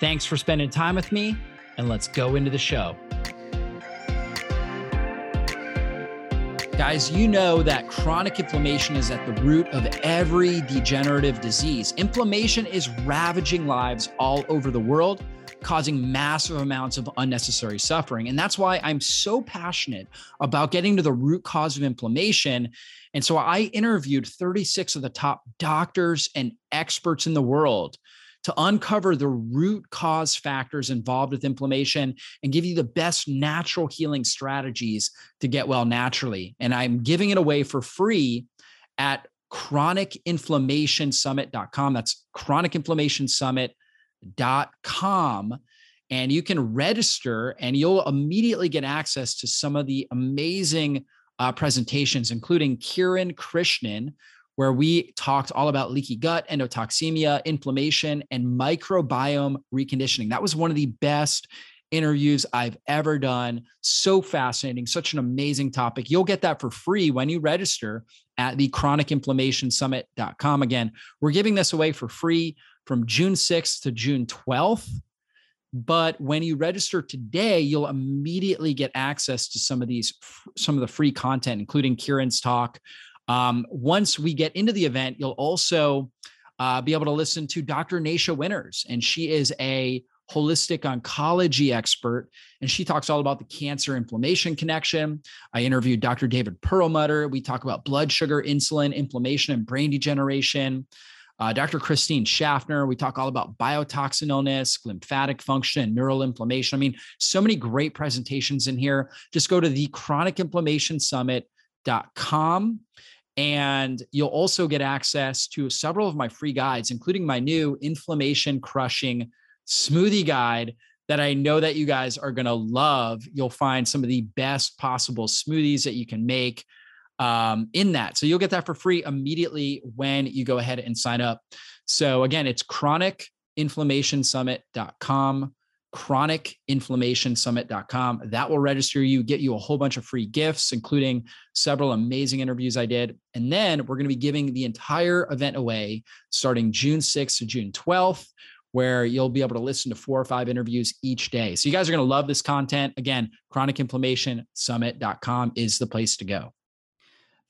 Thanks for spending time with me, and let's go into the show. Guys, you know that chronic inflammation is at the root of every degenerative disease. Inflammation is ravaging lives all over the world, causing massive amounts of unnecessary suffering. And that's why I'm so passionate about getting to the root cause of inflammation. And so I interviewed 36 of the top doctors and experts in the world to uncover the root cause factors involved with inflammation and give you the best natural healing strategies to get well naturally. And I'm giving it away for free at chronicinflammationsummit.com. That's chronicinflammationsummit.com. And you can register and you'll immediately get access to some of the amazing uh, presentations, including Kiran Krishnan, where we talked all about leaky gut, endotoxemia, inflammation, and microbiome reconditioning. That was one of the best interviews I've ever done. So fascinating, such an amazing topic. You'll get that for free when you register at the chronicinflammationsummit.com. Again, we're giving this away for free from June 6th to June 12th. But when you register today, you'll immediately get access to some of these, some of the free content, including Kiran's talk, um, once we get into the event, you'll also uh, be able to listen to Dr. Nasha Winters, and she is a holistic oncology expert, and she talks all about the cancer inflammation connection. I interviewed Dr. David Perlmutter. We talk about blood sugar, insulin, inflammation, and brain degeneration. Uh, Dr. Christine Schaffner, we talk all about biotoxin illness, lymphatic function, and neural inflammation. I mean, so many great presentations in here. Just go to the chronic inflammation summit.com and you'll also get access to several of my free guides, including my new inflammation crushing smoothie guide that I know that you guys are going to love. You'll find some of the best possible smoothies that you can make um, in that. So you'll get that for free immediately when you go ahead and sign up. So again, it's chronicinflammationsummit.com chronicinflammationsummit.com. That will register you, get you a whole bunch of free gifts, including several amazing interviews I did. And then we're going to be giving the entire event away starting June 6th to June 12th, where you'll be able to listen to four or five interviews each day. So you guys are going to love this content. Again, chronicinflammationsummit.com is the place to go.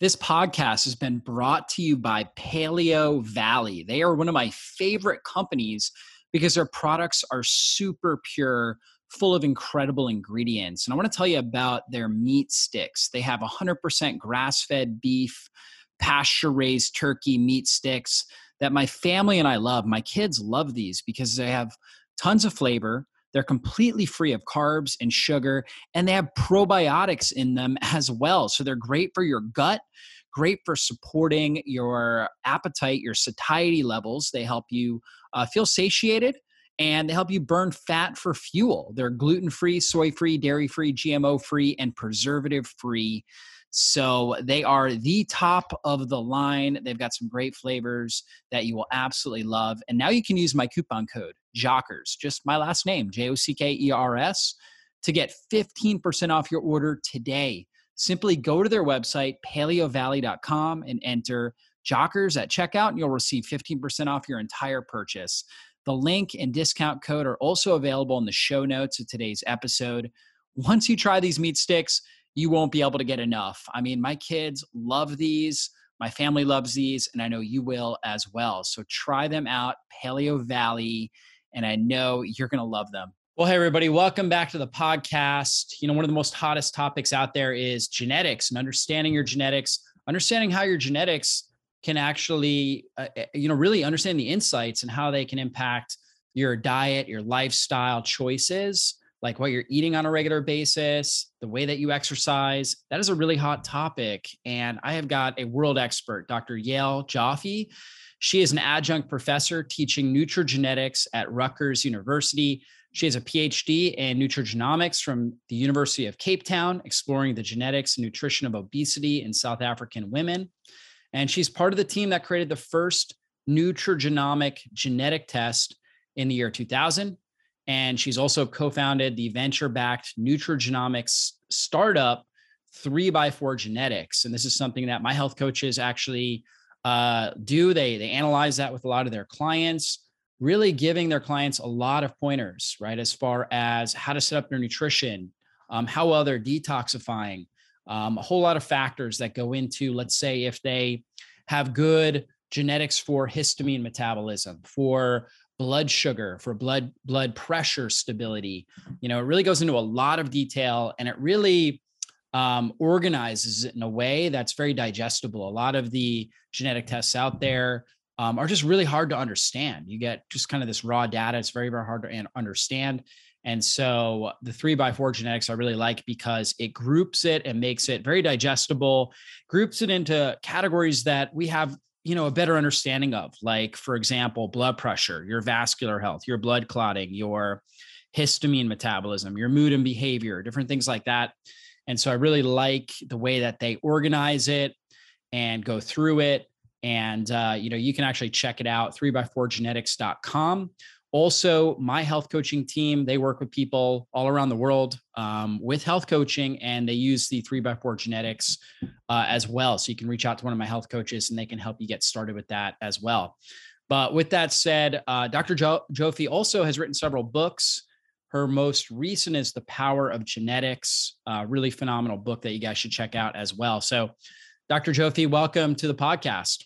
This podcast has been brought to you by Paleo Valley. They are one of my favorite companies because their products are super pure, full of incredible ingredients. And I want to tell you about their meat sticks. They have 100% grass fed beef, pasture raised turkey meat sticks that my family and I love. My kids love these because they have tons of flavor. They're completely free of carbs and sugar, and they have probiotics in them as well. So they're great for your gut, great for supporting your appetite, your satiety levels. They help you uh, feel satiated and they help you burn fat for fuel. They're gluten free, soy free, dairy free, GMO free, and preservative free. So they are the top of the line. They've got some great flavors that you will absolutely love. And now you can use my coupon code JOCKERS, just my last name, J O C K E R S, to get 15% off your order today. Simply go to their website, paleovalley.com, and enter Jockers at checkout, and you'll receive 15% off your entire purchase. The link and discount code are also available in the show notes of today's episode. Once you try these meat sticks, you won't be able to get enough. I mean, my kids love these. My family loves these, and I know you will as well. So try them out, Paleo Valley, and I know you're going to love them. Well, hey, everybody, welcome back to the podcast. You know, one of the most hottest topics out there is genetics and understanding your genetics, understanding how your genetics can actually, uh, eh, you know, really understand the insights and how they can impact your diet, your lifestyle choices like what you're eating on a regular basis, the way that you exercise. That is a really hot topic. And I have got a world expert, Dr. Yael Joffe. She is an adjunct professor teaching nutrigenetics at Rutgers University. She has a PhD in nutrigenomics from the University of Cape Town, exploring the genetics and nutrition of obesity in South African women. And she's part of the team that created the first nutrigenomic genetic test in the year 2000. And she's also co founded the venture backed nutrigenomics startup, 3 by 4 Genetics. And this is something that my health coaches actually uh, do. They, they analyze that with a lot of their clients, really giving their clients a lot of pointers, right? As far as how to set up their nutrition, um, how well they're detoxifying, um, a whole lot of factors that go into, let's say, if they have good genetics for histamine metabolism, for blood sugar, for blood blood pressure stability. You know, it really goes into a lot of detail and it really um, organizes it in a way that's very digestible. A lot of the genetic tests out there um, are just really hard to understand. You get just kind of this raw data. It's very, very hard to understand. And so the three by four genetics I really like because it groups it and makes it very digestible, groups it into categories that we have you know a better understanding of like for example blood pressure your vascular health your blood clotting your histamine metabolism your mood and behavior different things like that and so i really like the way that they organize it and go through it and uh, you know you can actually check it out 3by4genetics.com also my health coaching team they work with people all around the world um, with health coaching and they use the 3x4 genetics uh, as well. So you can reach out to one of my health coaches and they can help you get started with that as well. But with that said uh, dr jo- joffe also has written several books. Her most recent is the power of genetics uh, really phenomenal book that you guys should check out as well. So dr Joffe, welcome to the podcast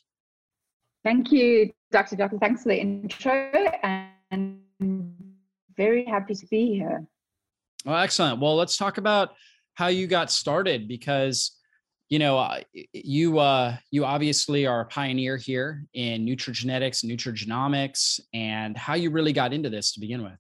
thank you dr Joffe. thanks for the intro and very happy to be here. Well, excellent. Well, let's talk about how you got started because you know you uh, you obviously are a pioneer here in nutrigenetics nutrigenomics and how you really got into this to begin with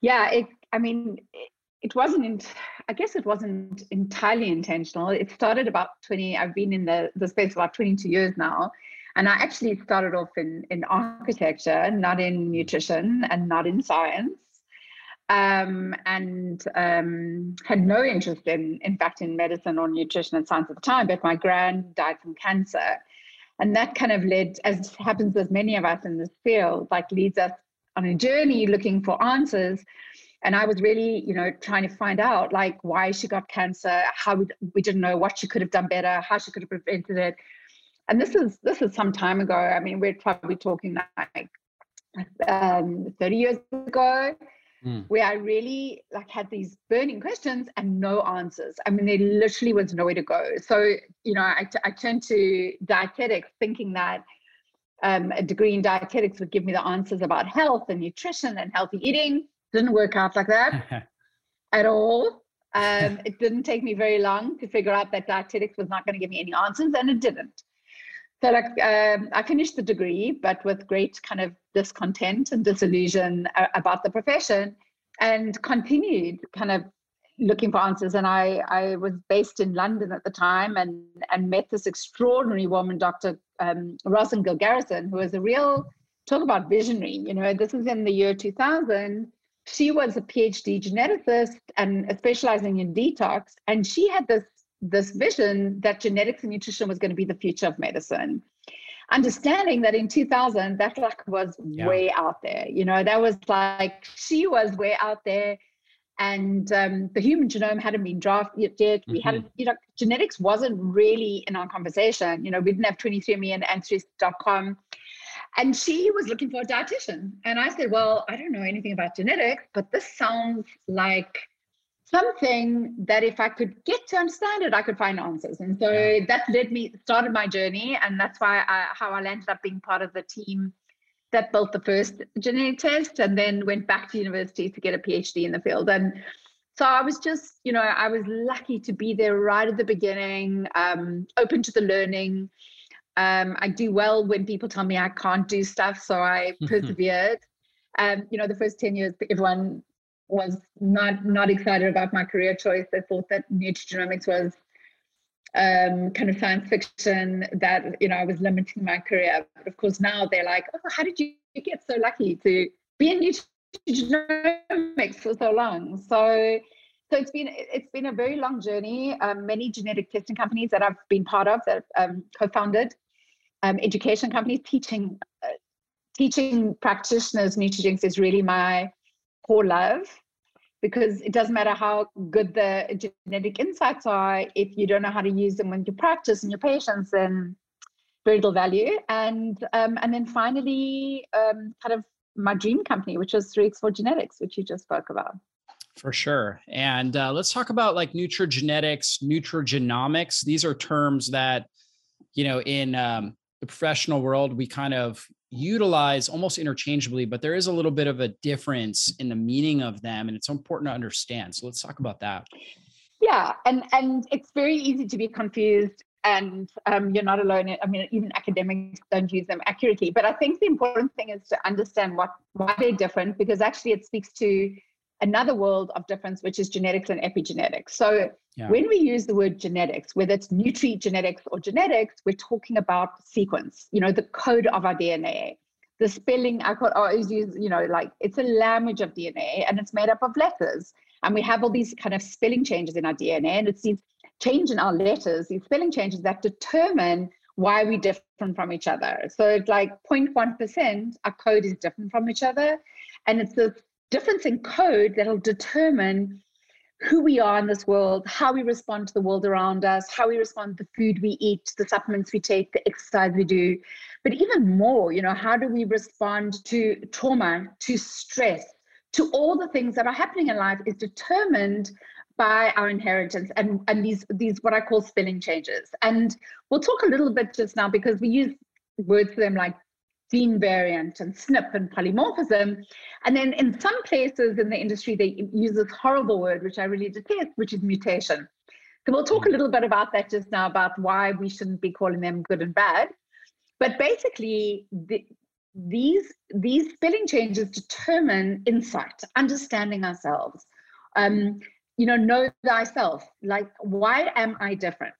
yeah it i mean it, it wasn't in, i guess it wasn't entirely intentional it started about 20 i've been in the the space about 22 years now and I actually started off in, in architecture, not in nutrition and not in science. Um, and um, had no interest in, in fact, in medicine or nutrition and science at the time. But my grand died from cancer, and that kind of led, as happens with many of us in this field, like leads us on a journey looking for answers. And I was really, you know, trying to find out like why she got cancer, how we, we didn't know what she could have done better, how she could have prevented it, and this is this is some time ago. I mean, we're probably talking like um, 30 years ago, mm. where I really like had these burning questions and no answers. I mean, there literally was nowhere to go. So, you know, I, t- I turned to dietetics thinking that um, a degree in dietetics would give me the answers about health and nutrition and healthy eating. Didn't work out like that at all. Um, it didn't take me very long to figure out that dietetics was not going to give me any answers, and it didn't. So like um, I finished the degree, but with great kind of discontent and disillusion uh, about the profession, and continued kind of looking for answers. And I I was based in London at the time, and and met this extraordinary woman, Dr. Um, Rosin Garrison, who was a real talk about visionary. You know, this was in the year 2000. She was a PhD geneticist and specializing in detox, and she had this this vision that genetics and nutrition was going to be the future of medicine understanding that in 2000 that like was yeah. way out there you know that was like she was way out there and um, the human genome hadn't been drafted yet we mm-hmm. hadn't you know genetics wasn't really in our conversation you know we didn't have 23andme and ancestry.com and she was looking for a dietitian and i said well i don't know anything about genetics but this sounds like something that if I could get to understand it, I could find answers. And so yeah. that led me, started my journey. And that's why I, how I landed up being part of the team that built the first genetic test and then went back to university to get a PhD in the field. And so I was just, you know, I was lucky to be there right at the beginning, um, open to the learning. Um, I do well when people tell me I can't do stuff, so I persevered. Um, you know, the first 10 years, everyone was not not excited about my career choice. They thought that nutrigenomics was um, kind of science fiction that you know I was limiting my career. But of course now they're like, oh, how did you get so lucky to be in nutrigenomics for so long? So so it's been it's been a very long journey. Um, many genetic testing companies that I've been part of that um, co-founded, um, education companies teaching uh, teaching practitioners nutrigenomics is really my core love because it doesn't matter how good the genetic insights are if you don't know how to use them in your practice and your patients then very little value. And um, and then finally um, kind of my dream company which is 3x4 genetics which you just spoke about. For sure. And uh, let's talk about like nutrigenetics nutrigenomics. These are terms that you know in um, the professional world we kind of utilize almost interchangeably, but there is a little bit of a difference in the meaning of them, and it's important to understand. So let's talk about that. Yeah, and and it's very easy to be confused, and um, you're not alone. I mean, even academics don't use them accurately. But I think the important thing is to understand what why they're different, because actually it speaks to another world of difference, which is genetics and epigenetics. So yeah. when we use the word genetics, whether it's nutri-genetics or genetics, we're talking about sequence, you know, the code of our DNA. The spelling, I could always use, you know, like it's a language of DNA and it's made up of letters. And we have all these kind of spelling changes in our DNA, and it's these change in our letters, these spelling changes that determine why we're different from each other. So it's like 0.1%, our code is different from each other. And it's this difference in code that'll determine who we are in this world, how we respond to the world around us, how we respond to the food we eat, the supplements we take, the exercise we do. But even more, you know, how do we respond to trauma, to stress, to all the things that are happening in life is determined by our inheritance and, and these these what I call spelling changes. And we'll talk a little bit just now because we use words for them like gene variant and SNP and polymorphism. And then in some places in the industry, they use this horrible word, which I really detest, which is mutation. So we'll talk a little bit about that just now about why we shouldn't be calling them good and bad. But basically, the, these these spelling changes determine insight, understanding ourselves. Um, you know, know thyself. Like, why am I different?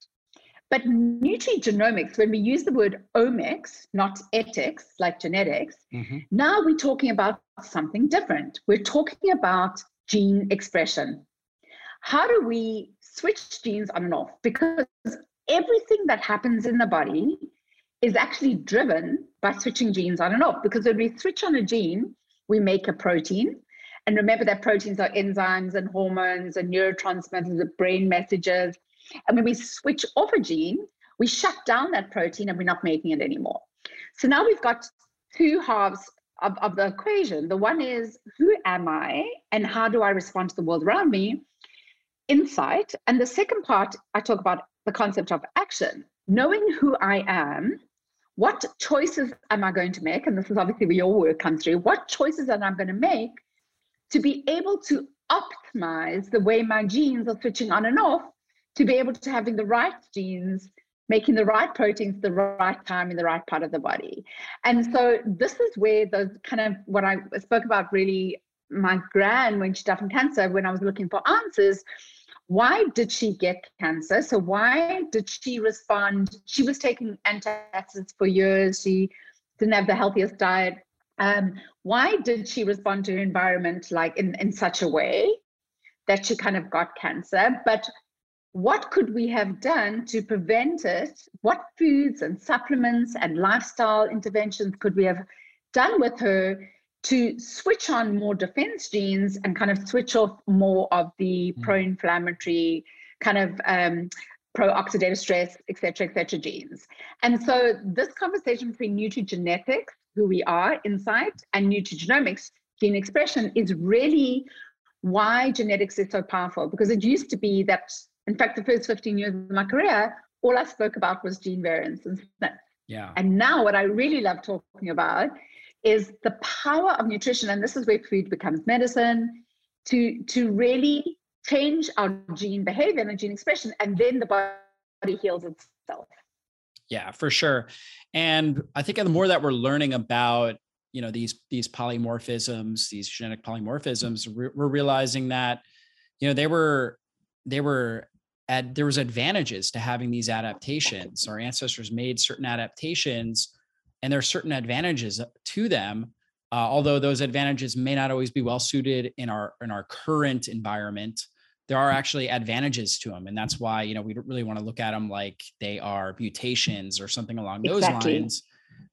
But nutrigenomics, when we use the word omics, not ethics like genetics, mm-hmm. now we're talking about something different. We're talking about gene expression. How do we switch genes on and off? Because everything that happens in the body is actually driven by switching genes on and off. Because when we switch on a gene, we make a protein. And remember that proteins are enzymes and hormones and neurotransmitters, the brain messages. And when we switch off a gene, we shut down that protein and we're not making it anymore. So now we've got two halves of, of the equation. The one is who am I and how do I respond to the world around me? Insight. And the second part, I talk about the concept of action. Knowing who I am, what choices am I going to make? And this is obviously where your work comes through. What choices am I going to make to be able to optimize the way my genes are switching on and off to be able to having the right genes making the right proteins the right time in the right part of the body. And so this is where those kind of what i spoke about really my gran when she died from cancer when i was looking for answers why did she get cancer? So why did she respond? She was taking antacids for years. She didn't have the healthiest diet. Um, why did she respond to her environment like in, in such a way that she kind of got cancer? But what could we have done to prevent it? What foods and supplements and lifestyle interventions could we have done with her to switch on more defense genes and kind of switch off more of the mm. pro-inflammatory kind of um, pro-oxidative stress, et cetera, et cetera genes. And so this conversation between nutrigenetics, who we are, insight, and nutrigenomics, gene expression, is really why genetics is so powerful because it used to be that in fact, the first 15 years of my career, all I spoke about was gene variants and SNPs. Yeah. And now what I really love talking about is the power of nutrition, and this is where food becomes medicine, to to really change our gene behavior and gene expression, and then the body heals itself. Yeah, for sure. And I think the more that we're learning about you know these these polymorphisms, these genetic polymorphisms, we're realizing that you know they were they were at there was advantages to having these adaptations. Our ancestors made certain adaptations, and there are certain advantages to them. Uh, although those advantages may not always be well suited in our in our current environment, there are actually advantages to them, and that's why you know we don't really want to look at them like they are mutations or something along those exactly. lines.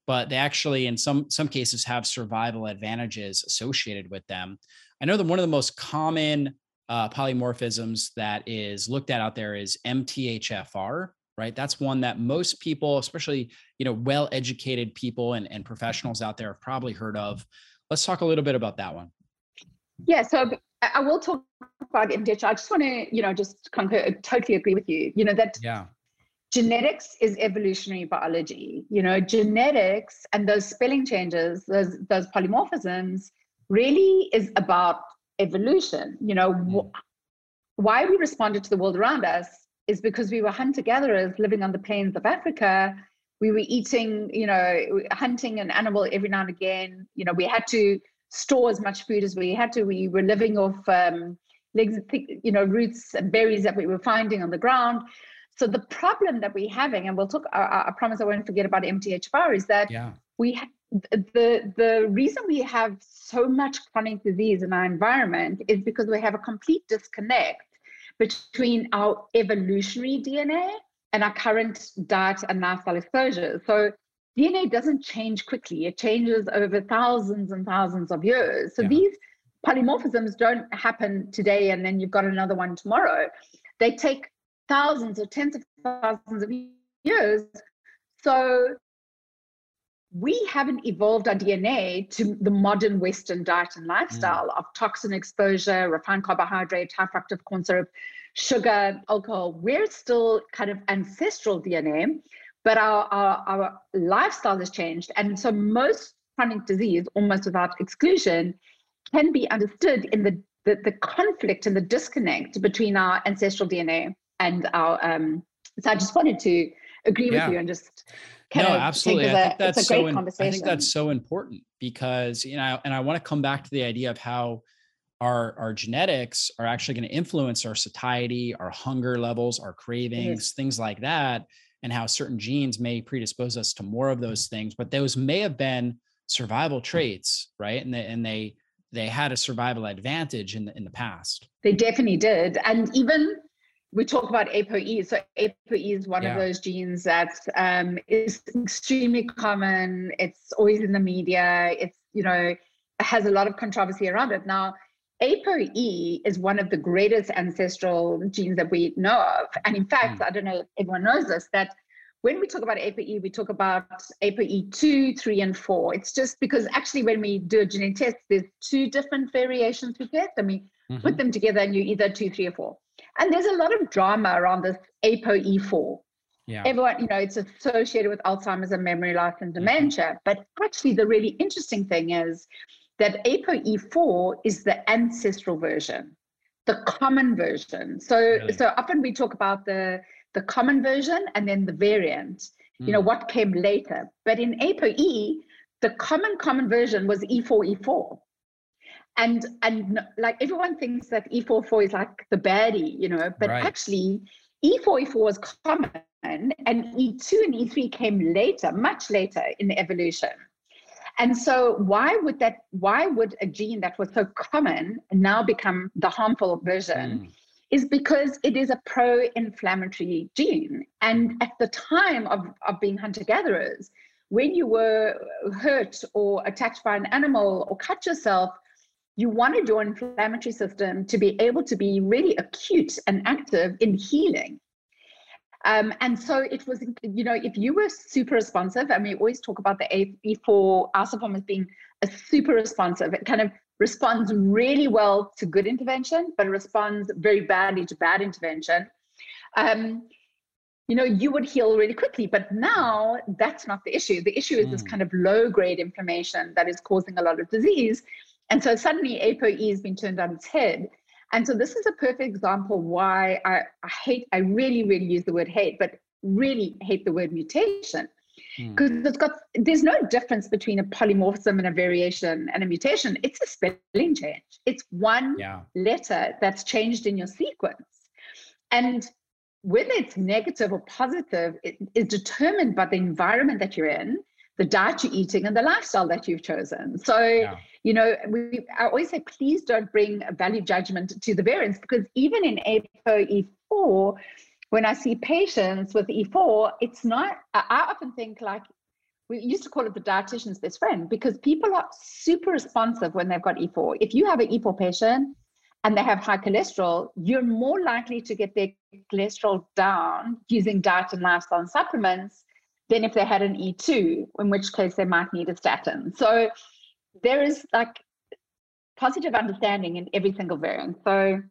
But they actually, in some some cases, have survival advantages associated with them. I know that one of the most common uh, polymorphisms that is looked at out there is MTHFR, right? That's one that most people, especially you know well-educated people and, and professionals out there, have probably heard of. Let's talk a little bit about that one. Yeah, so I will talk about MTHFR. I just want to, you know, just concur, totally agree with you. You know that yeah. genetics is evolutionary biology. You know, genetics and those spelling changes, those those polymorphisms, really is about evolution. You know, mm. wh- why we responded to the world around us is because we were hunter gatherers living on the plains of Africa. We were eating, you know, hunting an animal every now and again. You know, we had to store as much food as we had to. We were living off um, legs, you know, roots and berries that we were finding on the ground. So the problem that we're having, and we'll talk. I, I promise I won't forget about MTHFR, is that yeah. we the the reason we have so much chronic disease in our environment is because we have a complete disconnect between our evolutionary DNA and our current diet and lifestyle exposure. So DNA doesn't change quickly; it changes over thousands and thousands of years. So yeah. these polymorphisms don't happen today and then you've got another one tomorrow. They take thousands or tens of thousands of years. So we haven't evolved our DNA to the modern Western diet and lifestyle mm. of toxin exposure, refined carbohydrate, high fructose corn syrup, sugar, alcohol. We're still kind of ancestral DNA, but our, our, our lifestyle has changed. And so most chronic disease, almost without exclusion, can be understood in the, the, the conflict and the disconnect between our ancestral DNA and our. Um, so I just wanted to agree yeah. with you and just no, absolutely. I think that's so. In, I think that's so important because you know, and I want to come back to the idea of how our our genetics are actually going to influence our satiety, our hunger levels, our cravings, things like that, and how certain genes may predispose us to more of those things. But those may have been survival traits, right? And they and they they had a survival advantage in the in the past. They definitely did, and even we talk about ApoE. So ApoE is one yeah. of those genes that um, is extremely common. It's always in the media. It's you know has a lot of controversy around it. Now, ApoE is one of the greatest ancestral genes that we know of, and in fact, mm. I don't know if everyone knows this that. When we talk about ApoE, we talk about ApoE 2, 3, and 4. It's just because actually, when we do a genetic test, there's two different variations we get, and we mm-hmm. put them together, and you either 2, 3, or 4. And there's a lot of drama around this ApoE4. Yeah. Everyone, you know, it's associated with Alzheimer's and memory loss and mm-hmm. dementia. Mm-hmm. But actually, the really interesting thing is that ApoE4 is the ancestral version, the common version. So, really? so often we talk about the the common version and then the variant. Mm. You know, mm. what came later. But in ApoE, the common common version was E4E4 and and like everyone thinks that E44 is like the baddie, you know, but right. actually E44 was common and E2 and E3 came later, much later in the evolution. And so why would that why would a gene that was so common now become the harmful version? Mm. Is because it is a pro-inflammatory gene. And at the time of, of being hunter-gatherers, when you were hurt or attacked by an animal or cut yourself, you wanted your inflammatory system to be able to be really acute and active in healing. Um, and so it was, you know, if you were super responsive, and we always talk about the E4 isoform as being a super responsive, it kind of responds really well to good intervention, but responds very badly to bad intervention. Um, you know, you would heal really quickly. But now that's not the issue. The issue is mm. this kind of low grade inflammation that is causing a lot of disease. And so suddenly ApoE has been turned on its head. And so this is a perfect example why I, I hate, I really, really use the word hate, but really hate the word mutation. because hmm. it's got there's no difference between a polymorphism and a variation and a mutation it's a spelling change it's one yeah. letter that's changed in your sequence and whether it's negative or positive it is determined by the environment that you're in the diet you're eating and the lifestyle that you've chosen so yeah. You know we i always say please don't bring a value judgment to the variance because even in apoe4 when I see patients with E4, it's not, I often think like, we used to call it the dietitian's best friend because people are super responsive when they've got E4. If you have an E4 patient and they have high cholesterol, you're more likely to get their cholesterol down using diet and lifestyle and supplements than if they had an E2, in which case they might need a statin. So there is like positive understanding in every single variant. So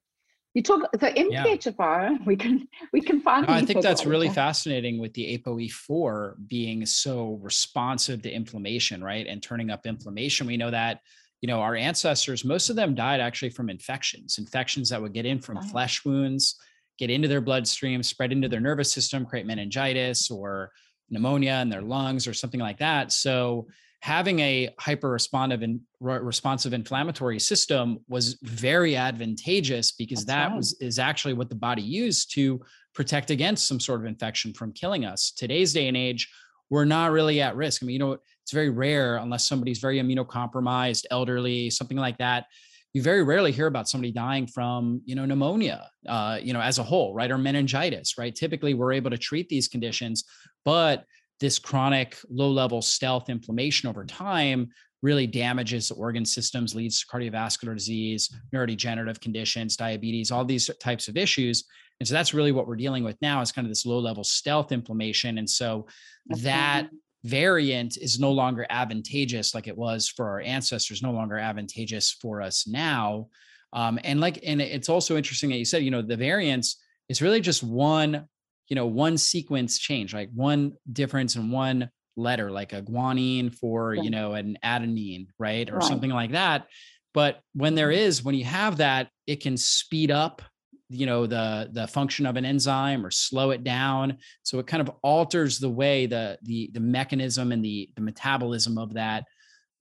you talk so MTHFR, yeah. we can we can find. No, I think that's really fascinating with the ApoE4 being so responsive to inflammation, right? And turning up inflammation. We know that you know our ancestors, most of them died actually from infections, infections that would get in from flesh wounds, get into their bloodstream, spread into their nervous system, create meningitis or pneumonia in their lungs or something like that. So having a hyper responsive and responsive inflammatory system was very advantageous because That's that right. was is actually what the body used to protect against some sort of infection from killing us. Today's day and age, we're not really at risk. I mean, you know, it's very rare unless somebody's very immunocompromised, elderly, something like that. You very rarely hear about somebody dying from, you know, pneumonia, uh, you know, as a whole, right, or meningitis, right? Typically, we're able to treat these conditions, but this chronic low level stealth inflammation over time really damages the organ systems, leads to cardiovascular disease, neurodegenerative conditions, diabetes, all these types of issues. And so that's really what we're dealing with now is kind of this low level stealth inflammation. And so that variant is no longer advantageous like it was for our ancestors, no longer advantageous for us now. Um, and like, and it's also interesting that you said, you know, the variance is really just one you know one sequence change like one difference in one letter like a guanine for yeah. you know an adenine right or right. something like that but when there mm-hmm. when you have that it can speed up you know the the function of an enzyme or slow it down so it kind of alters the way the the the mechanism and the the metabolism of that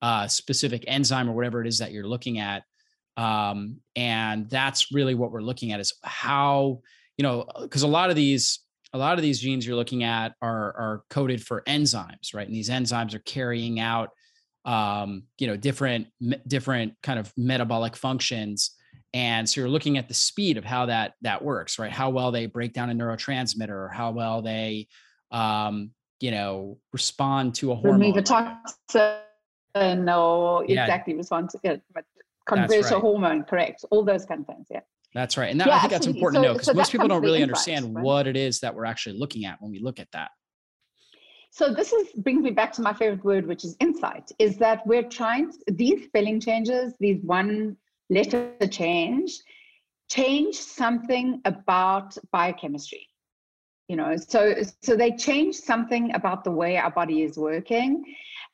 uh, specific enzyme or whatever it is that you're looking at um, and that's really what we're looking at is how you know because a lot of these a lot of these genes you're looking at are are coded for enzymes, right? And these enzymes are carrying out um, you know different different kind of metabolic functions. And so you're looking at the speed of how that that works, right? How well they break down a neurotransmitter, or how well they um, you know respond to a hormone. Remove a toxin or yeah. exactly respond to it. Convert right. a hormone, correct? All those kind of things, yeah. That's right. And that, yeah, I think that's important so, to know because so most people don't really understand right? what it is that we're actually looking at when we look at that. So this is brings me back to my favorite word, which is insight, is that we're trying to, these spelling changes, these one letter change, change something about biochemistry. You know, so so they change something about the way our body is working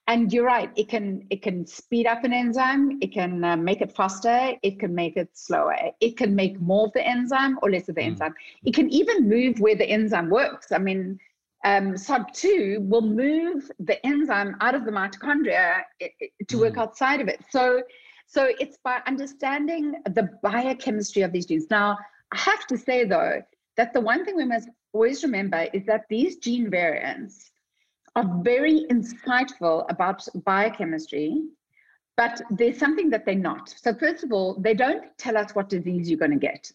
and you're right it can it can speed up an enzyme it can uh, make it faster it can make it slower. It can make more of the enzyme or less of the mm. enzyme. It can even move where the enzyme works. I mean um, SOD2 will move the enzyme out of the mitochondria to work mm. outside of it. So so it's by understanding the biochemistry of these genes. Now i have to say though that the one thing we must always remember is that these gene variants are very insightful about biochemistry, but there's something that they're not. So, first of all, they don't tell us what disease you're going to get,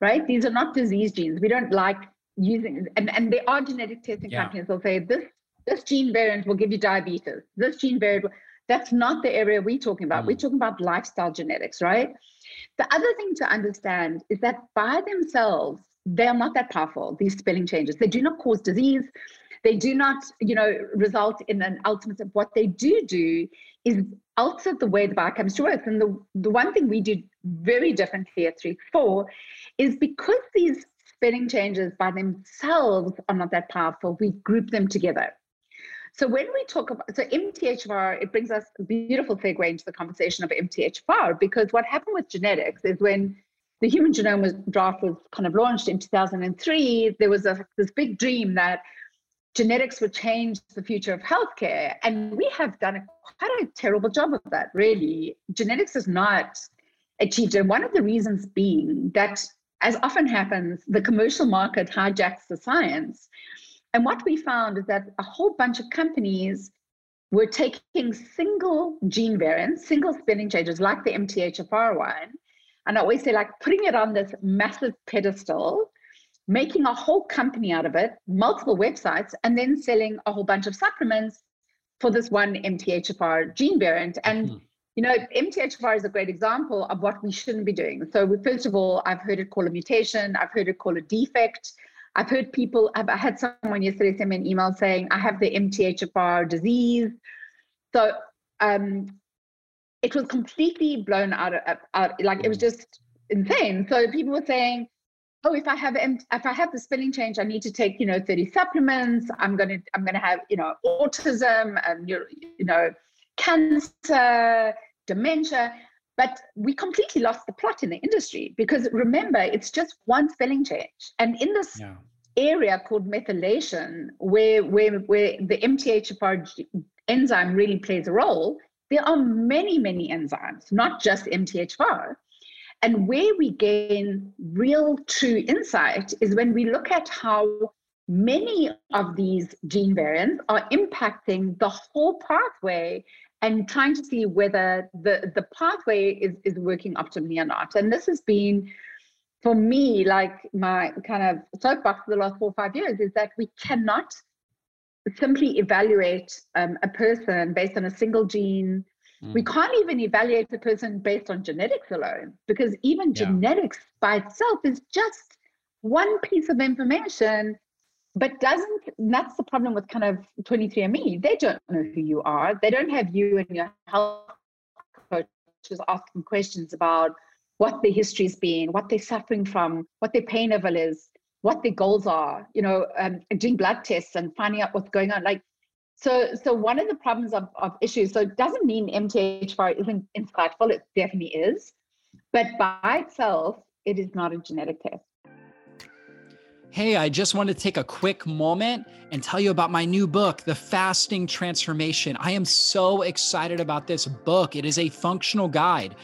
right? These are not disease genes. We don't like using, and, and there are genetic testing yeah. companies will say this this gene variant will give you diabetes. This gene variant, that's not the area we're talking about. Mm. We're talking about lifestyle genetics, right? The other thing to understand is that by themselves, they are not that powerful, these spelling changes. They do not cause disease. They do not, you know, result in an ultimate. What they do do is alter the way the biochemistry works. And the, the one thing we do very differently at 3 4 is because these spelling changes by themselves are not that powerful, we group them together. So when we talk about so MTHFR, it brings us a beautiful segue into the conversation of MTHFR because what happened with genetics is when the Human Genome was, draft was kind of launched in 2003, there was a, this big dream that genetics would change the future of healthcare. And we have done a, quite a terrible job of that, really. Genetics has not achieved it. One of the reasons being that, as often happens, the commercial market hijacks the science. And what we found is that a whole bunch of companies were taking single gene variants, single spelling changes, like the MTHFR one, and I always say, like, putting it on this massive pedestal making a whole company out of it, multiple websites, and then selling a whole bunch of supplements for this one MTHFR gene variant. And mm-hmm. you know, MTHFR is a great example of what we shouldn't be doing. So we, first of all, I've heard it called a mutation. I've heard it called a defect. I've heard people. I've, I had someone yesterday send me an email saying I have the MTHFR disease. So um, it was completely blown out of out. Like it was mm. just insane. So people were saying oh if i have if i have the spelling change i need to take you know 30 supplements. I'm going to i'm to have you know autism and you know cancer dementia. But we completely lost the plot in the industry because remember it's just one spelling change. And in this yeah. area called methylation where where where the mthfr enzyme really plays a role there are many many enzymes not just mthfr and where we gain real true insight is when we look at how many of these gene variants are impacting the whole pathway and trying to see whether the, the pathway is, is working optimally or not. And this has been, for me, like my kind of soapbox for the last four or five years is that we cannot simply evaluate um, a person based on a single gene Mm. We can't even evaluate the person based on genetics alone because even yeah. genetics by itself is just one piece of information, but doesn't. That's the problem with kind of 23andMe. They don't know who you are. They don't have you and your health coaches asking questions about what their history's been, what they're suffering from, what their pain level is, what their goals are. You know, um, doing blood tests and finding out what's going on. Like so, so one of the problems of, of issues, so it doesn't mean MTHFR isn't insightful, it definitely is, but by itself, it is not a genetic test. Hey, I just want to take a quick moment and tell you about my new book, The Fasting Transformation. I am so excited about this book. It is a functional guide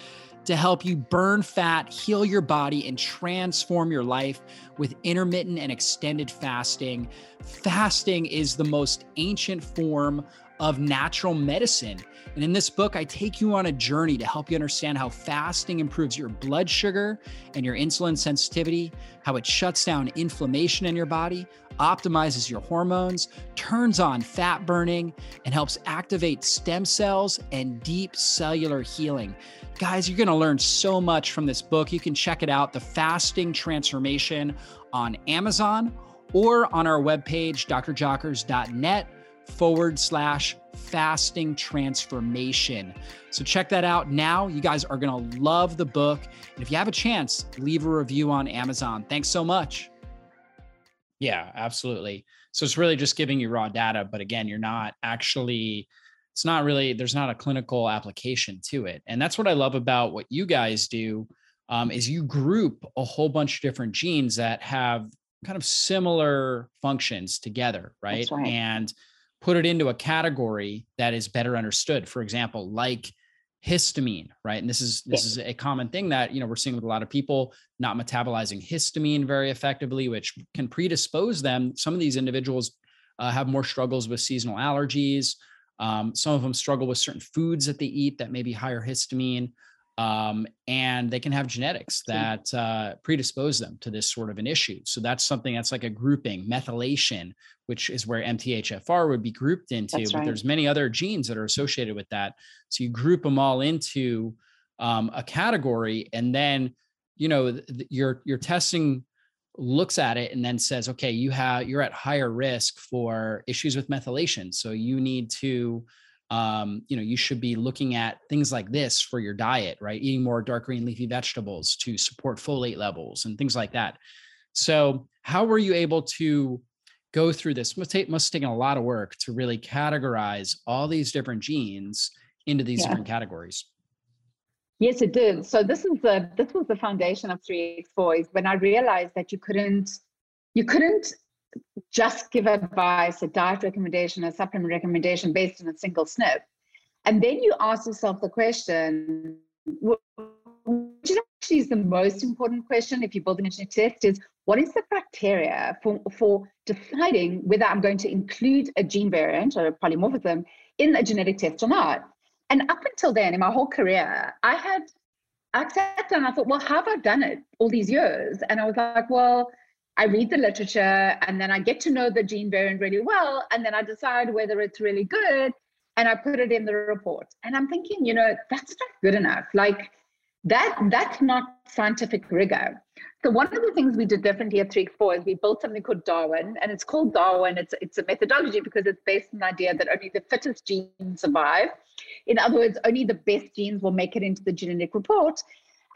to help you burn fat, heal your body, and transform your life with intermittent and extended fasting. Fasting is the most ancient form of natural medicine. And in this book, I take you on a journey to help you understand how fasting improves your blood sugar and your insulin sensitivity, how it shuts down inflammation in your body, optimizes your hormones, turns on fat burning, and helps activate stem cells and deep cellular healing. Guys, you're going to learn so much from this book. You can check it out, The Fasting Transformation, on Amazon or on our webpage, drjockers.net forward slash fasting transformation. So check that out now. You guys are going to love the book. And if you have a chance, leave a review on Amazon. Thanks so much. Yeah, absolutely. So it's really just giving you raw data, but again, you're not actually it's not really there's not a clinical application to it. And that's what I love about what you guys do um, is you group a whole bunch of different genes that have kind of similar functions together, right? right? And put it into a category that is better understood. For example, like histamine, right? And this is this is a common thing that you know we're seeing with a lot of people not metabolizing histamine very effectively, which can predispose them. Some of these individuals uh, have more struggles with seasonal allergies. Um, some of them struggle with certain foods that they eat that may be higher histamine um, and they can have genetics that uh, predispose them to this sort of an issue. So that's something that's like a grouping, methylation, which is where MTHFR would be grouped into. That's but there's many other genes that are associated with that. So you group them all into um, a category, and then you know th- your your testing looks at it and then says, okay, you have you're at higher risk for issues with methylation, so you need to um, you know, you should be looking at things like this for your diet, right? Eating more dark green leafy vegetables to support folate levels and things like that. So, how were you able to go through this? Must take must have taken a lot of work to really categorize all these different genes into these yeah. different categories. Yes, it did. So this is the this was the foundation of 3x4 is when I realized that you couldn't you couldn't just give advice, a diet recommendation, a supplement recommendation based on a single SNP. And then you ask yourself the question, which actually is the most important question if you're building a test, is what is the criteria for, for deciding whether I'm going to include a gene variant or a polymorphism in a genetic test or not? And up until then, in my whole career, I had I sat down, I thought, well, how have I done it all these years? And I was like, well, I read the literature and then I get to know the gene variant really well. And then I decide whether it's really good and I put it in the report. And I'm thinking, you know, that's not good enough. Like that, that's not scientific rigor. So one of the things we did differently at 3x4 is we built something called Darwin, and it's called Darwin. It's it's a methodology because it's based on the idea that only the fittest genes survive. In other words, only the best genes will make it into the genetic report.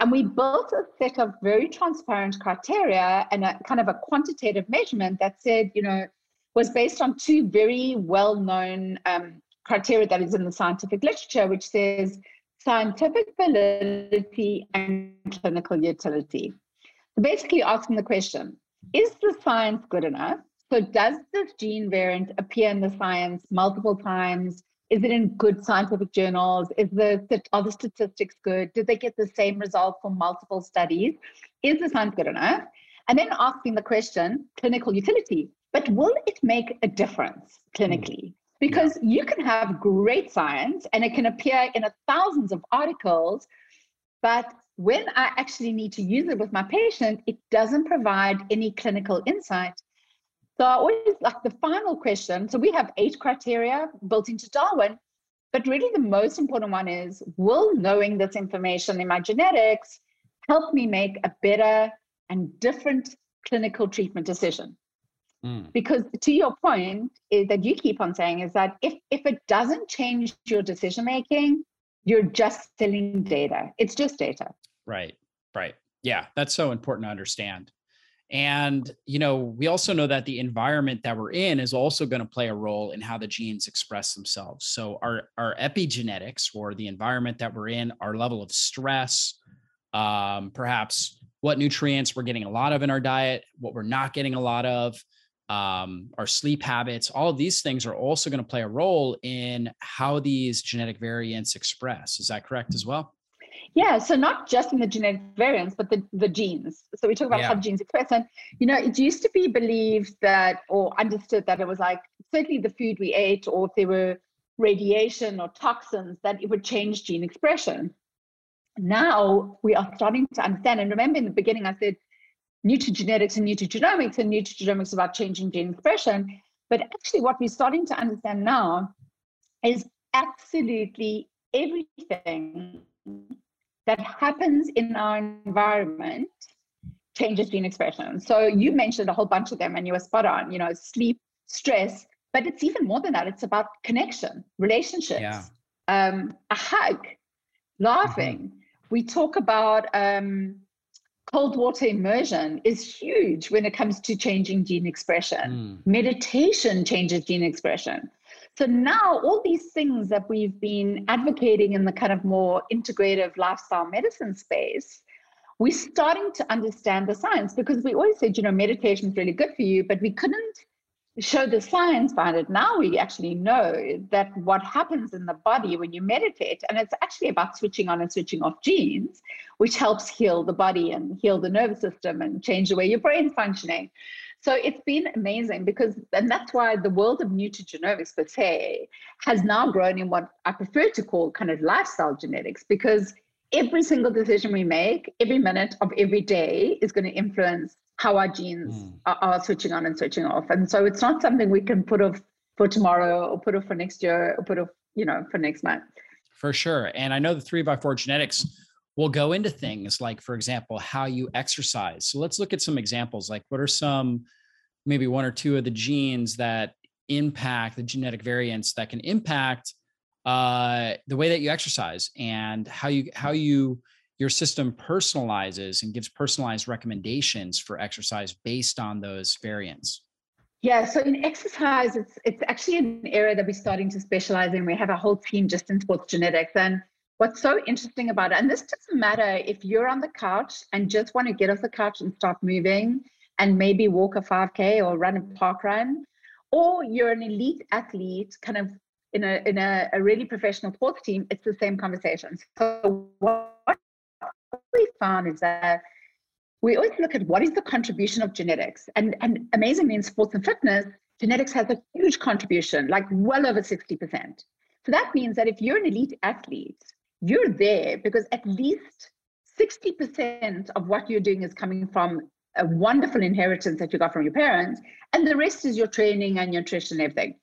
And we built a set of very transparent criteria and a kind of a quantitative measurement that said, you know, was based on two very well-known um, criteria that is in the scientific literature, which says scientific validity and clinical utility. So basically asking the question, is the science good enough? So does this gene variant appear in the science multiple times? Is it in good scientific journals? Is the are the statistics good? Did they get the same result from multiple studies? Is the science good enough? And then asking the question, clinical utility. But will it make a difference clinically? Mm. Because yeah. you can have great science and it can appear in a thousands of articles, but when I actually need to use it with my patient, it doesn't provide any clinical insight. So I always like the final question. So we have eight criteria built into Darwin, but really the most important one is will knowing this information in my genetics help me make a better and different clinical treatment decision? Mm. Because to your point is that you keep on saying is that if if it doesn't change your decision making, you're just selling data. It's just data. Right. Right. Yeah, that's so important to understand. And, you know, we also know that the environment that we're in is also going to play a role in how the genes express themselves. So, our, our epigenetics or the environment that we're in, our level of stress, um, perhaps what nutrients we're getting a lot of in our diet, what we're not getting a lot of, um, our sleep habits, all of these things are also going to play a role in how these genetic variants express. Is that correct as well? Yeah, so not just in the genetic variants, but the, the genes. So we talk about yeah. how genes express. And, you know, it used to be believed that or understood that it was like certainly the food we ate or if there were radiation or toxins, that it would change gene expression. Now we are starting to understand. And remember in the beginning, I said nutrigenetics and nutrigenomics, and nutrigenomics about changing gene expression. But actually, what we're starting to understand now is absolutely everything that happens in our environment changes gene expression. So you mentioned a whole bunch of them and you were spot on, you know, sleep, stress, but it's even more than that. It's about connection, relationships, yeah. um, a hug, laughing. Mm-hmm. We talk about um, cold water immersion is huge when it comes to changing gene expression. Mm. Meditation changes gene expression. So now all these things that we've been advocating in the kind of more integrative lifestyle medicine space, we're starting to understand the science because we always said, you know, meditation is really good for you, but we couldn't show the science behind it. Now we actually know that what happens in the body when you meditate, and it's actually about switching on and switching off genes, which helps heal the body and heal the nervous system and change the way your brain's functioning. So it's been amazing because, and that's why the world of nutrigenomics per se has now grown in what I prefer to call kind of lifestyle genetics because every single decision we make, every minute of every day is going to influence how our genes mm. are, are, switching on and switching off. And so it's not something we can put off for tomorrow or put off for next year or put off, you know, for next month. For sure. And I know the three by four genetics we'll go into things like, for example, how you exercise. So let's look at some examples. Like, what are some, maybe one or two of the genes that impact the genetic variants that can impact uh, the way that you exercise and how you how you your system personalizes and gives personalized recommendations for exercise based on those variants. Yeah, so in exercise, it's it's actually an area that we're starting to specialize in. We have a whole team just in sports genetics, and what's so interesting about it, and this doesn't matter if you're on the couch and just want to get off the couch and start moving, and maybe walk a 5K or run a park run, or you're an elite athlete, kind of in a in a, a really professional sports team, it's the same conversation. So what we found is that we always look at what is the contribution of genetics, and and amazingly in sports and fitness, genetics has a huge contribution, like well over sixty percent. So that means that if you're an elite athlete, you're there because at least 60% of what you're doing is coming from a wonderful inheritance that you got from your parents, and the rest is your training and your nutrition and everything.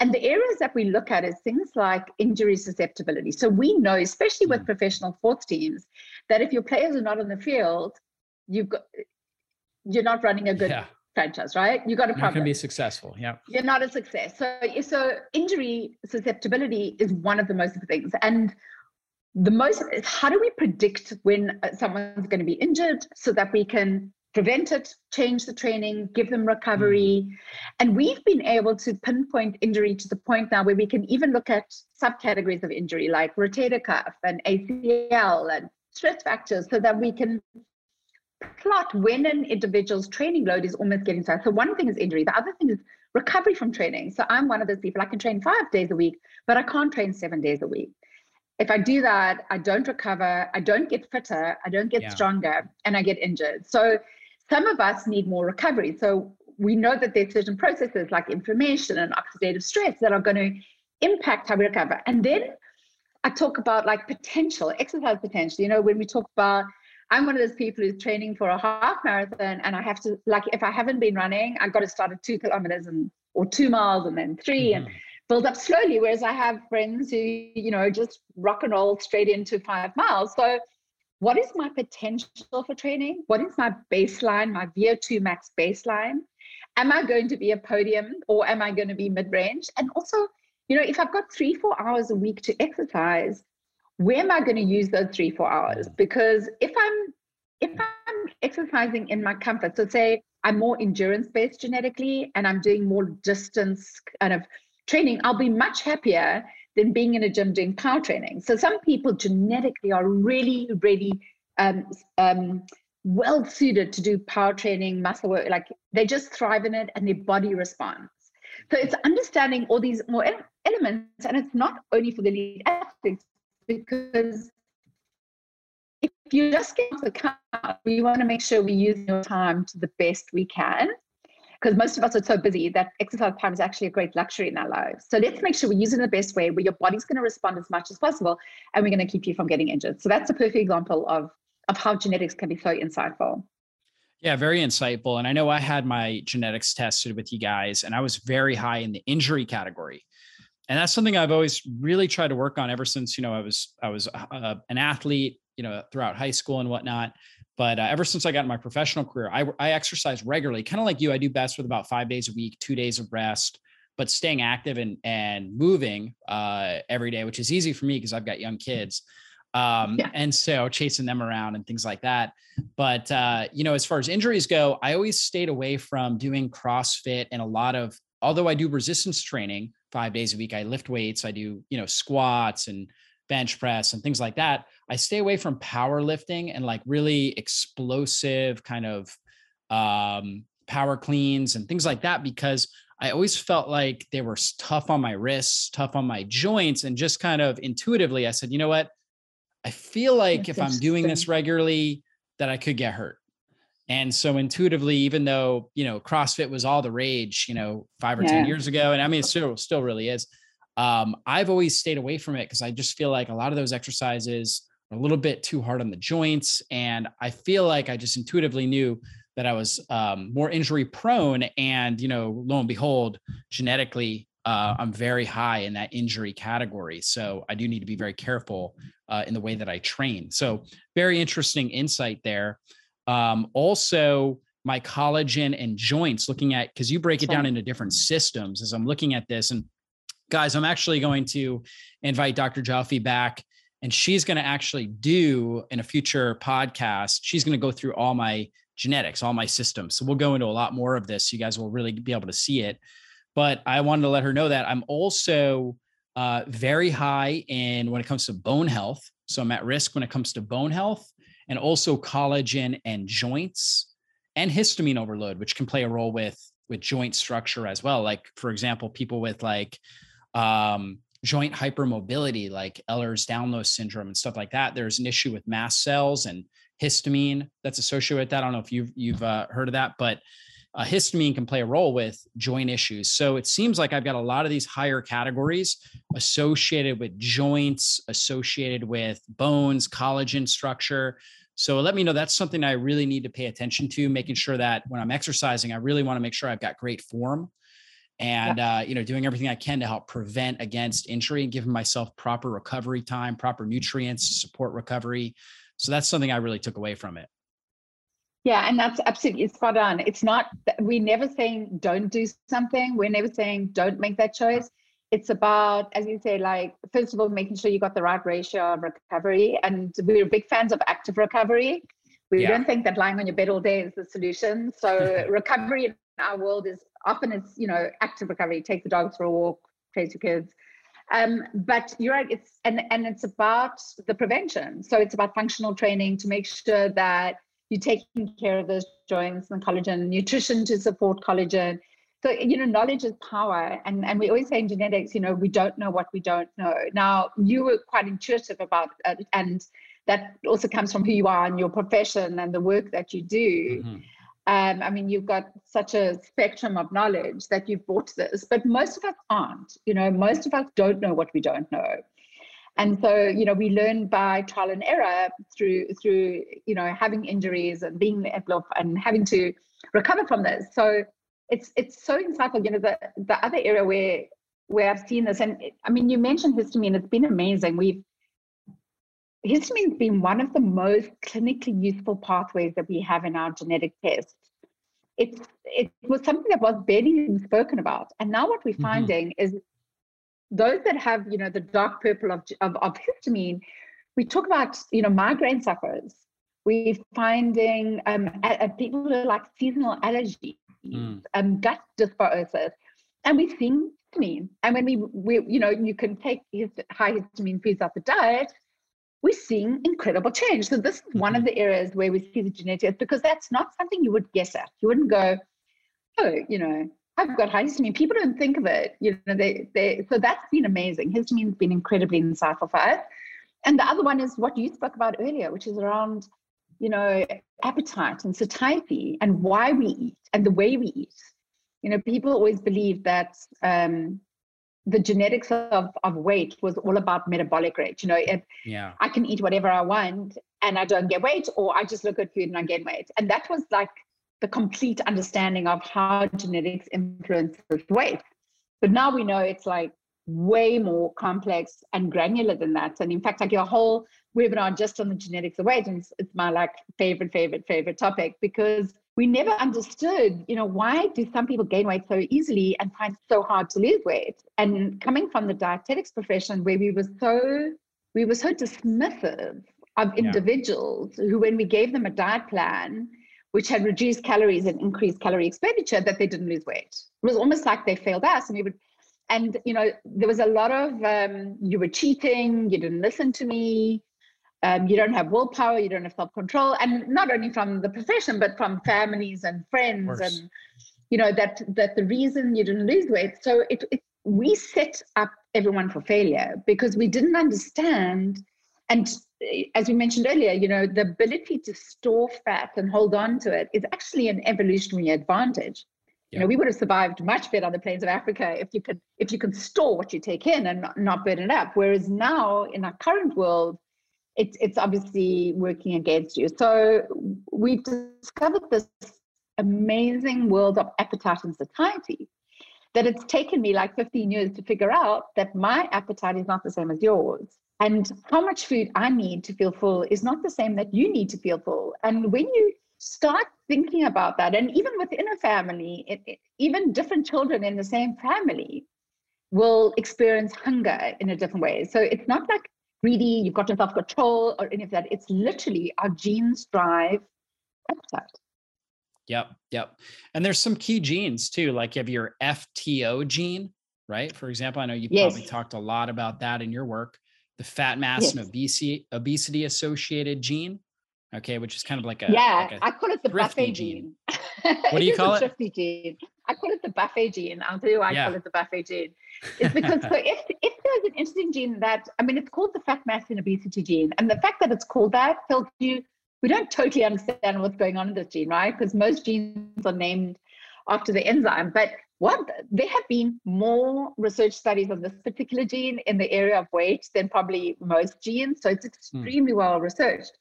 And the areas that we look at is things like injury susceptibility. So we know, especially with mm. professional sports teams, that if your players are not on the field, you've got you're not running a good yeah. franchise, right? You got a problem. Not to be successful. Yeah. You're not a success. So so injury susceptibility is one of the most things. And the most how do we predict when someone's going to be injured so that we can prevent it, change the training, give them recovery. Mm. And we've been able to pinpoint injury to the point now where we can even look at subcategories of injury like rotator cuff and ACL and stress fractures so that we can plot when an individual's training load is almost getting to. So one thing is injury. The other thing is recovery from training. So I'm one of those people, I can train five days a week, but I can't train seven days a week. If I do that, I don't recover, I don't get fitter, I don't get yeah. stronger, and I get injured. So some of us need more recovery. So we know that there's certain processes like inflammation and oxidative stress that are going to impact how we recover. And then I talk about like potential, exercise potential. You know, when we talk about, I'm one of those people who's training for a half marathon and I have to, like, if I haven't been running, I've got to start at two kilometers and or two miles and then 3 mm-hmm. and build up slowly. Whereas I have friends who, you know, just rock and roll straight into five miles. So what is my potential for training? What is my baseline, my VO2 max baseline? Am I going to be a podium or am I going to be mid range? And also, you know, if I've got three, four hours a week to exercise, where am I going to use those three, four hours? Because if I'm if I'm exercising in my comfort, so say I'm more endurance based genetically and I'm doing more distance kind of training, I'll be much happier than being in a gym doing power training. So some people genetically are really, really um, um, well suited to do power training, muscle work. Like they just thrive in it, and their body responds. So it's understanding all these more elements, and it's not only for the lead athletes because if you just get off the couch, we want to make sure we use your time to the best we can because most of us are so busy that exercise time is actually a great luxury in our lives. So let's make sure we use it in the best way where your body's going to respond as much as possible and we're going to keep you from getting injured. So that's a perfect example of, of how genetics can be so insightful. Yeah, very insightful. And I know I had my genetics tested with you guys, and I was very high in the injury category. And that's something I've always really tried to work on ever since you know I was I was uh, an athlete, you know, throughout high school and whatnot. But uh, ever since I got in my professional career, I, I exercise regularly, kind of like you. I do best with about five days a week, two days of rest, but staying active and and moving uh, every day, which is easy for me because I've got young kids. Um, yeah. and so chasing them around and things like that. But uh, you know, as far as injuries go, I always stayed away from doing CrossFit and a lot of. Although I do resistance training five days a week, I lift weights, I do you know squats and bench press and things like that. I stay away from powerlifting and like really explosive kind of um, power cleans and things like that because I always felt like they were tough on my wrists, tough on my joints, and just kind of intuitively, I said, you know what? I feel like That's if I'm doing this regularly, that I could get hurt. And so intuitively, even though you know CrossFit was all the rage, you know, five or yeah. ten years ago, and I mean, it still still really is. Um, I've always stayed away from it because I just feel like a lot of those exercises are a little bit too hard on the joints. And I feel like I just intuitively knew that I was um, more injury prone. And, you know, lo and behold, genetically, uh, I'm very high in that injury category. So I do need to be very careful uh, in the way that I train. So, very interesting insight there. Um, also, my collagen and joints, looking at because you break it down into different systems as I'm looking at this. And guys, I'm actually going to invite Dr. Joffe back and she's going to actually do in a future podcast, she's going to go through all my genetics, all my systems. So we'll go into a lot more of this. You guys will really be able to see it. But I wanted to let her know that I'm also uh, very high in when it comes to bone health. So I'm at risk when it comes to bone health and also collagen and joints and histamine overload, which can play a role with with joint structure as well. Like for example, people with like um, joint hypermobility, like Ehlers-Danlos syndrome and stuff like that. There's an issue with mast cells and histamine that's associated with that. I don't know if you've you've uh, heard of that, but uh, histamine can play a role with joint issues. So it seems like I've got a lot of these higher categories associated with joints, associated with bones, collagen structure. So let me know that's something I really need to pay attention to, making sure that when I'm exercising, I really want to make sure I've got great form and yeah. uh, you know doing everything i can to help prevent against injury and giving myself proper recovery time proper nutrients to support recovery so that's something i really took away from it yeah, and that's absolutely spot on. It's not, we're never saying don't do something. We're never saying don't make that choice. It's about, as you say, like, first of all, making sure you got the right ratio of recovery. And we're big fans of active recovery. We yeah. don't think that lying on your bed all day is the solution. So, recovery our world is often it's, you know, active recovery. Take the dogs for a walk, play your kids. Um, but you're right, it's and and it's about the prevention. So it's about functional training to make sure that you're taking care of those joints and collagen, nutrition to support collagen. So, you know, knowledge is power. And, and we always say in genetics, you know, we don't know what we don't know. Now, you were quite intuitive about it. And that also comes from who you are and your profession and the work that you do. Mm-hmm. Um, I mean, you've got such a spectrum of knowledge that you've bought this, but most of us aren't. You know, most of us don't know what we don't know and so you know we learn by trial and error through through you know having injuries and being and having to recover from this so it's it's so insightful you know the the other area where where i've seen this and i mean you mentioned histamine it's been amazing we've histamine's been one of the most clinically useful pathways that we have in our genetic test it's it was something that was barely even spoken about and now what we're mm-hmm. finding is those that have, you know, the dark purple of, of, of histamine, we talk about, you know, migraine sufferers. We're finding um, a, a people who are like seasonal allergies, mm. um, gut dysbiosis, and we're seeing histamine. And when we, we, you know, you can take his, high histamine foods out the diet, we're seeing incredible change. So this is one of mm-hmm. the areas where we see the genetics because that's not something you would guess at. You wouldn't go, oh, you know, I've got high histamine. People don't think of it. You know, they they so that's been amazing. Histamine's been incredibly insightful for us. And the other one is what you spoke about earlier, which is around, you know, appetite and satiety and why we eat and the way we eat. You know, people always believe that um, the genetics of, of weight was all about metabolic rate. You know, if yeah. I can eat whatever I want and I don't get weight, or I just look at food and I gain weight. And that was like the complete understanding of how genetics influences weight. But now we know it's like way more complex and granular than that. And in fact, like your whole webinar just on the genetics of weight, and it's, it's my like favorite, favorite, favorite topic because we never understood, you know, why do some people gain weight so easily and find it so hard to lose weight? And coming from the dietetics profession where we were so we were so dismissive of individuals yeah. who, when we gave them a diet plan, which had reduced calories and increased calorie expenditure, that they didn't lose weight. It was almost like they failed us, and we would. And you know, there was a lot of um, you were cheating, you didn't listen to me, um, you don't have willpower, you don't have self-control, and not only from the profession, but from families and friends, and you know that that the reason you didn't lose weight. So it, it we set up everyone for failure because we didn't understand and as we mentioned earlier, you know, the ability to store fat and hold on to it is actually an evolutionary advantage. Yeah. You know, we would have survived much better on the plains of Africa if you could if you can store what you take in and not, not burn it up. Whereas now in our current world, it's it's obviously working against you. So we've discovered this amazing world of appetite and satiety that it's taken me like 15 years to figure out that my appetite is not the same as yours and how much food I need to feel full is not the same that you need to feel full. And when you start thinking about that, and even within a family, it, it, even different children in the same family will experience hunger in a different way. So it's not like greedy, you've got self control or any of that. It's literally our genes drive appetite. Yep, yep. And there's some key genes too, like you have your FTO gene, right? For example, I know you yes. probably talked a lot about that in your work the fat mass yes. and obesity obesity associated gene Okay, which is kind of like a yeah. like a I call it the buffet gene. gene. What do you call it? Thrifty gene. I call it the buffet gene. I'll tell you why I call it the buffet gene. It's because so if if there's an interesting gene that I mean, it's called the fat mass and obesity gene, and the fact that it's called that tells you we don't totally understand what's going on in this gene, right? Because most genes are named after the enzyme, but what there have been more research studies on this particular gene in the area of weight than probably most genes, so it's hmm. extremely well researched.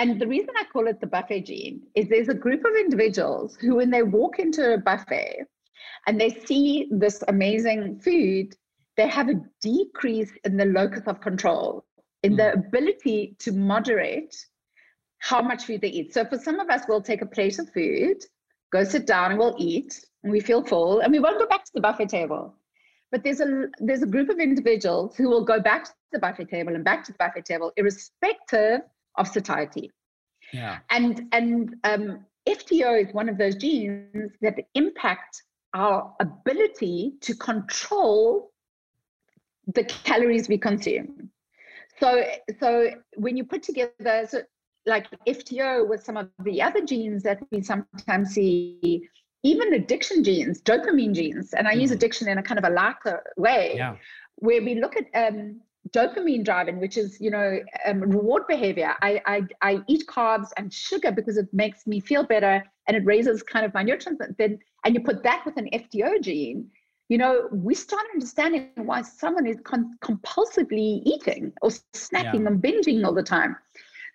And the reason I call it the buffet gene is there's a group of individuals who, when they walk into a buffet and they see this amazing food, they have a decrease in the locus of control, in the mm. ability to moderate how much food they eat. So for some of us, we'll take a plate of food, go sit down, and we'll eat, and we feel full, and we won't go back to the buffet table. But there's a there's a group of individuals who will go back to the buffet table and back to the buffet table, irrespective of satiety. Yeah. And and um, FTO is one of those genes that impact our ability to control the calories we consume. So so when you put together so like FTO with some of the other genes that we sometimes see, even addiction genes, dopamine genes, and I use Mhm. addiction in a kind of a lighter way Yeah. where we look at um, dopamine driving, which is you know um, reward behavior. I, I I eat carbs and sugar because it makes me feel better and it raises kind of my neurotransmitter. Then and you put that with an FTO gene, you know we start understanding why someone is con- compulsively eating or snacking and binging all the time.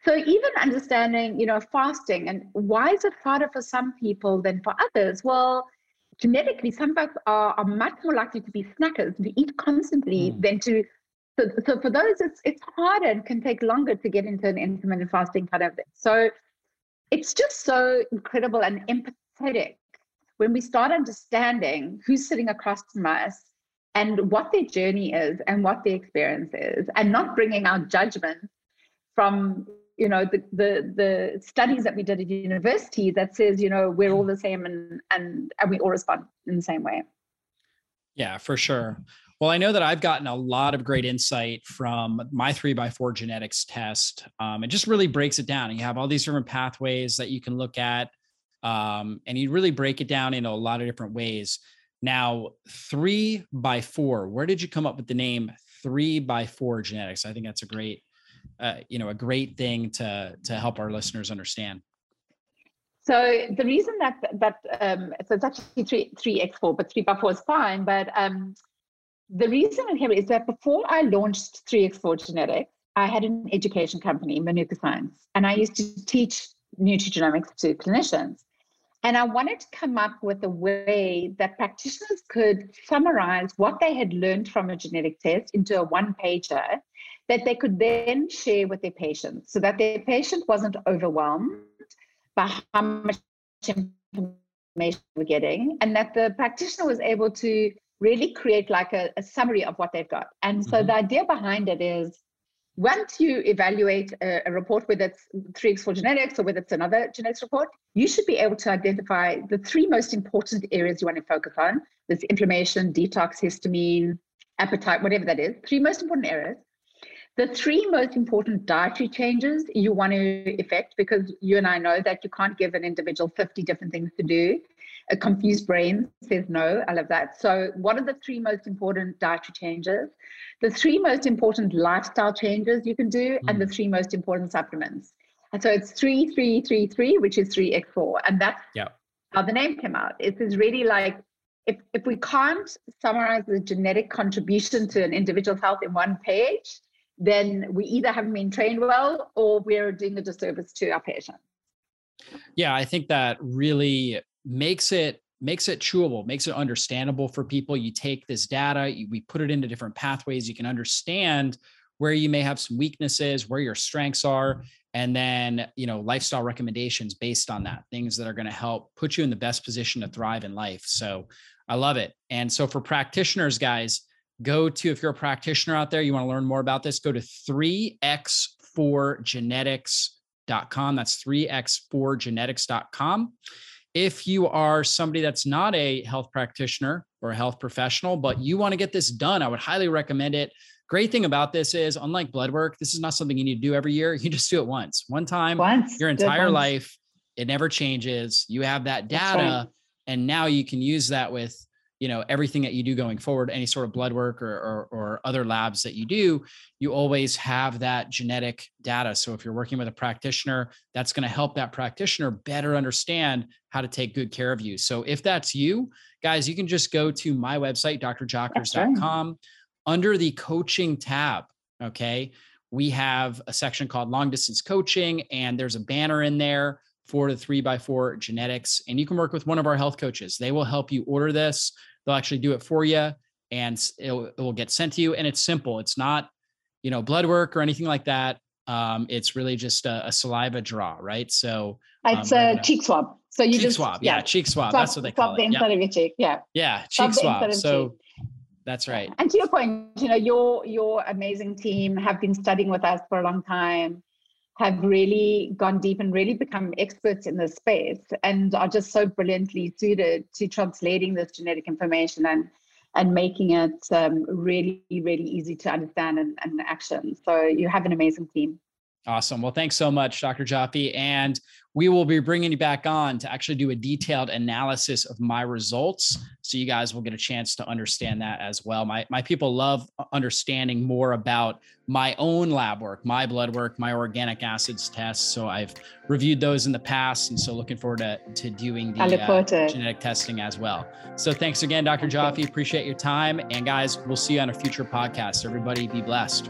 So even understanding you know fasting and why is it harder for some people than for others? Well genetically, some folks are, are much more likely to be snackers, to eat constantly Mm. than to. So, so for those, it's it's harder and can take longer to get into an intermittent fasting kind of thing. So it's just so incredible and empathetic when we start understanding who's sitting across from us and what their journey is and what their experience is, and not bringing our judgment from you know the the the studies that we did at university that says you know we're all the same and and and we all respond in the same way Yeah, for sure. Well, I know that I've gotten a lot of great insight from my three by four genetics test. Um, it just really breaks it down. You have all these different pathways that you can look at, um, and you really break it down in a lot of different ways. Now, three by four, where did you come up with the name three by four genetics? I think that's a great, uh, you know, a great thing to to help our listeners understand. so the reason that that um so it's actually three three x four but three by four is fine but um the reason here is that before i launched 3x4 genetics i had an education company manuka science and i used to teach nutrigenomics to clinicians. And I wanted to come up with a way that practitioners could summarize what they had learned from a genetic test into a one pager that they could then share with their patients so that their patient wasn't overwhelmed by how much information we're getting and that the practitioner was able to really create like a, a summary of what they've got. And so Mhm. the idea behind it is once you evaluate a, a report, whether it's 3x4 genetics or whether it's another genetics report, you should be able to identify the three most important areas you want to focus on. There's inflammation, detox, histamine, appetite, whatever that is, three most important areas. The three most important dietary changes you want to effect, because you and I know that you can't give an individual 50 different things to do. A confused brain says no, I love that. So, what are the three most important dietary changes? The three most important lifestyle changes you can do, and the mm. three most important supplements. And so it's three, three, three, three, which is three X four, and that's Yeah. how the name came out. It is really like if if we can't summarize the genetic contribution to an individual's health in one page, then we either haven't been trained well or we're doing a disservice to our patients. Yeah, I think that really makes it makes it chewable, makes it understandable for people. You take this data, you, we put it into different pathways. You can understand where you may have some weaknesses, where your strengths are, and then you know lifestyle recommendations based on that. Things that are going to help put you in the best position to thrive in life. So I love it. And so for practitioners, guys, go to if you're a practitioner out there, you want to learn more about this, go to 3x4genetics.com. That's 3x4genetics.com. If you are somebody that's not a health practitioner or a health professional, but you want to get this done, I would highly recommend it. great thing about this is unlike blood work, this is not something you need to do every year. You just do it once, one time, once, your entire life. It never changes. You have that data, right. and now you can use that with you know everything that you do going forward any sort of blood work or, or, or other labs that you do you always have that genetic data so if you're working with a practitioner that's going to help that practitioner better understand how to take good care of you so if that's you guys you can just go to my website drjockers.com right. under the coaching tab okay we have a section called long distance coaching and there's a banner in there four to three by four genetics. And you can work with one of our health coaches. They will help you order this. They'll actually do it for you and it will get sent to you. And it's simple. It's not, you know, blood work or anything like that. Um, it's really just a, a, saliva draw, right? So um, it's a cheek swab. So you cheek just swab, yeah, yeah cheek swab. swab. That's what they call swab it. the inside yep. of your cheek, yeah. Yeah, cheek swab. So cheek. that's right. And to your point, you know, your your amazing team have been studying with us for a long time have really gone deep and really become experts in this space and are just so brilliantly suited to translating this genetic information and and making it um, really really easy to understand and, and action. So you have an amazing team Awesome. Well, thanks so much, Dr. Joffe. And we will be bringing you back on to actually do a detailed analysis of my results. So you guys will get a chance to understand that as well. My, my people love understanding more about my own lab work, my blood work, my organic acids tests. So I've reviewed those in the past. And so looking forward to, to doing the uh, genetic testing as well. So thanks again, Dr. Joffe. Appreciate your time. And guys, we'll see you on a future podcast. Everybody be blessed.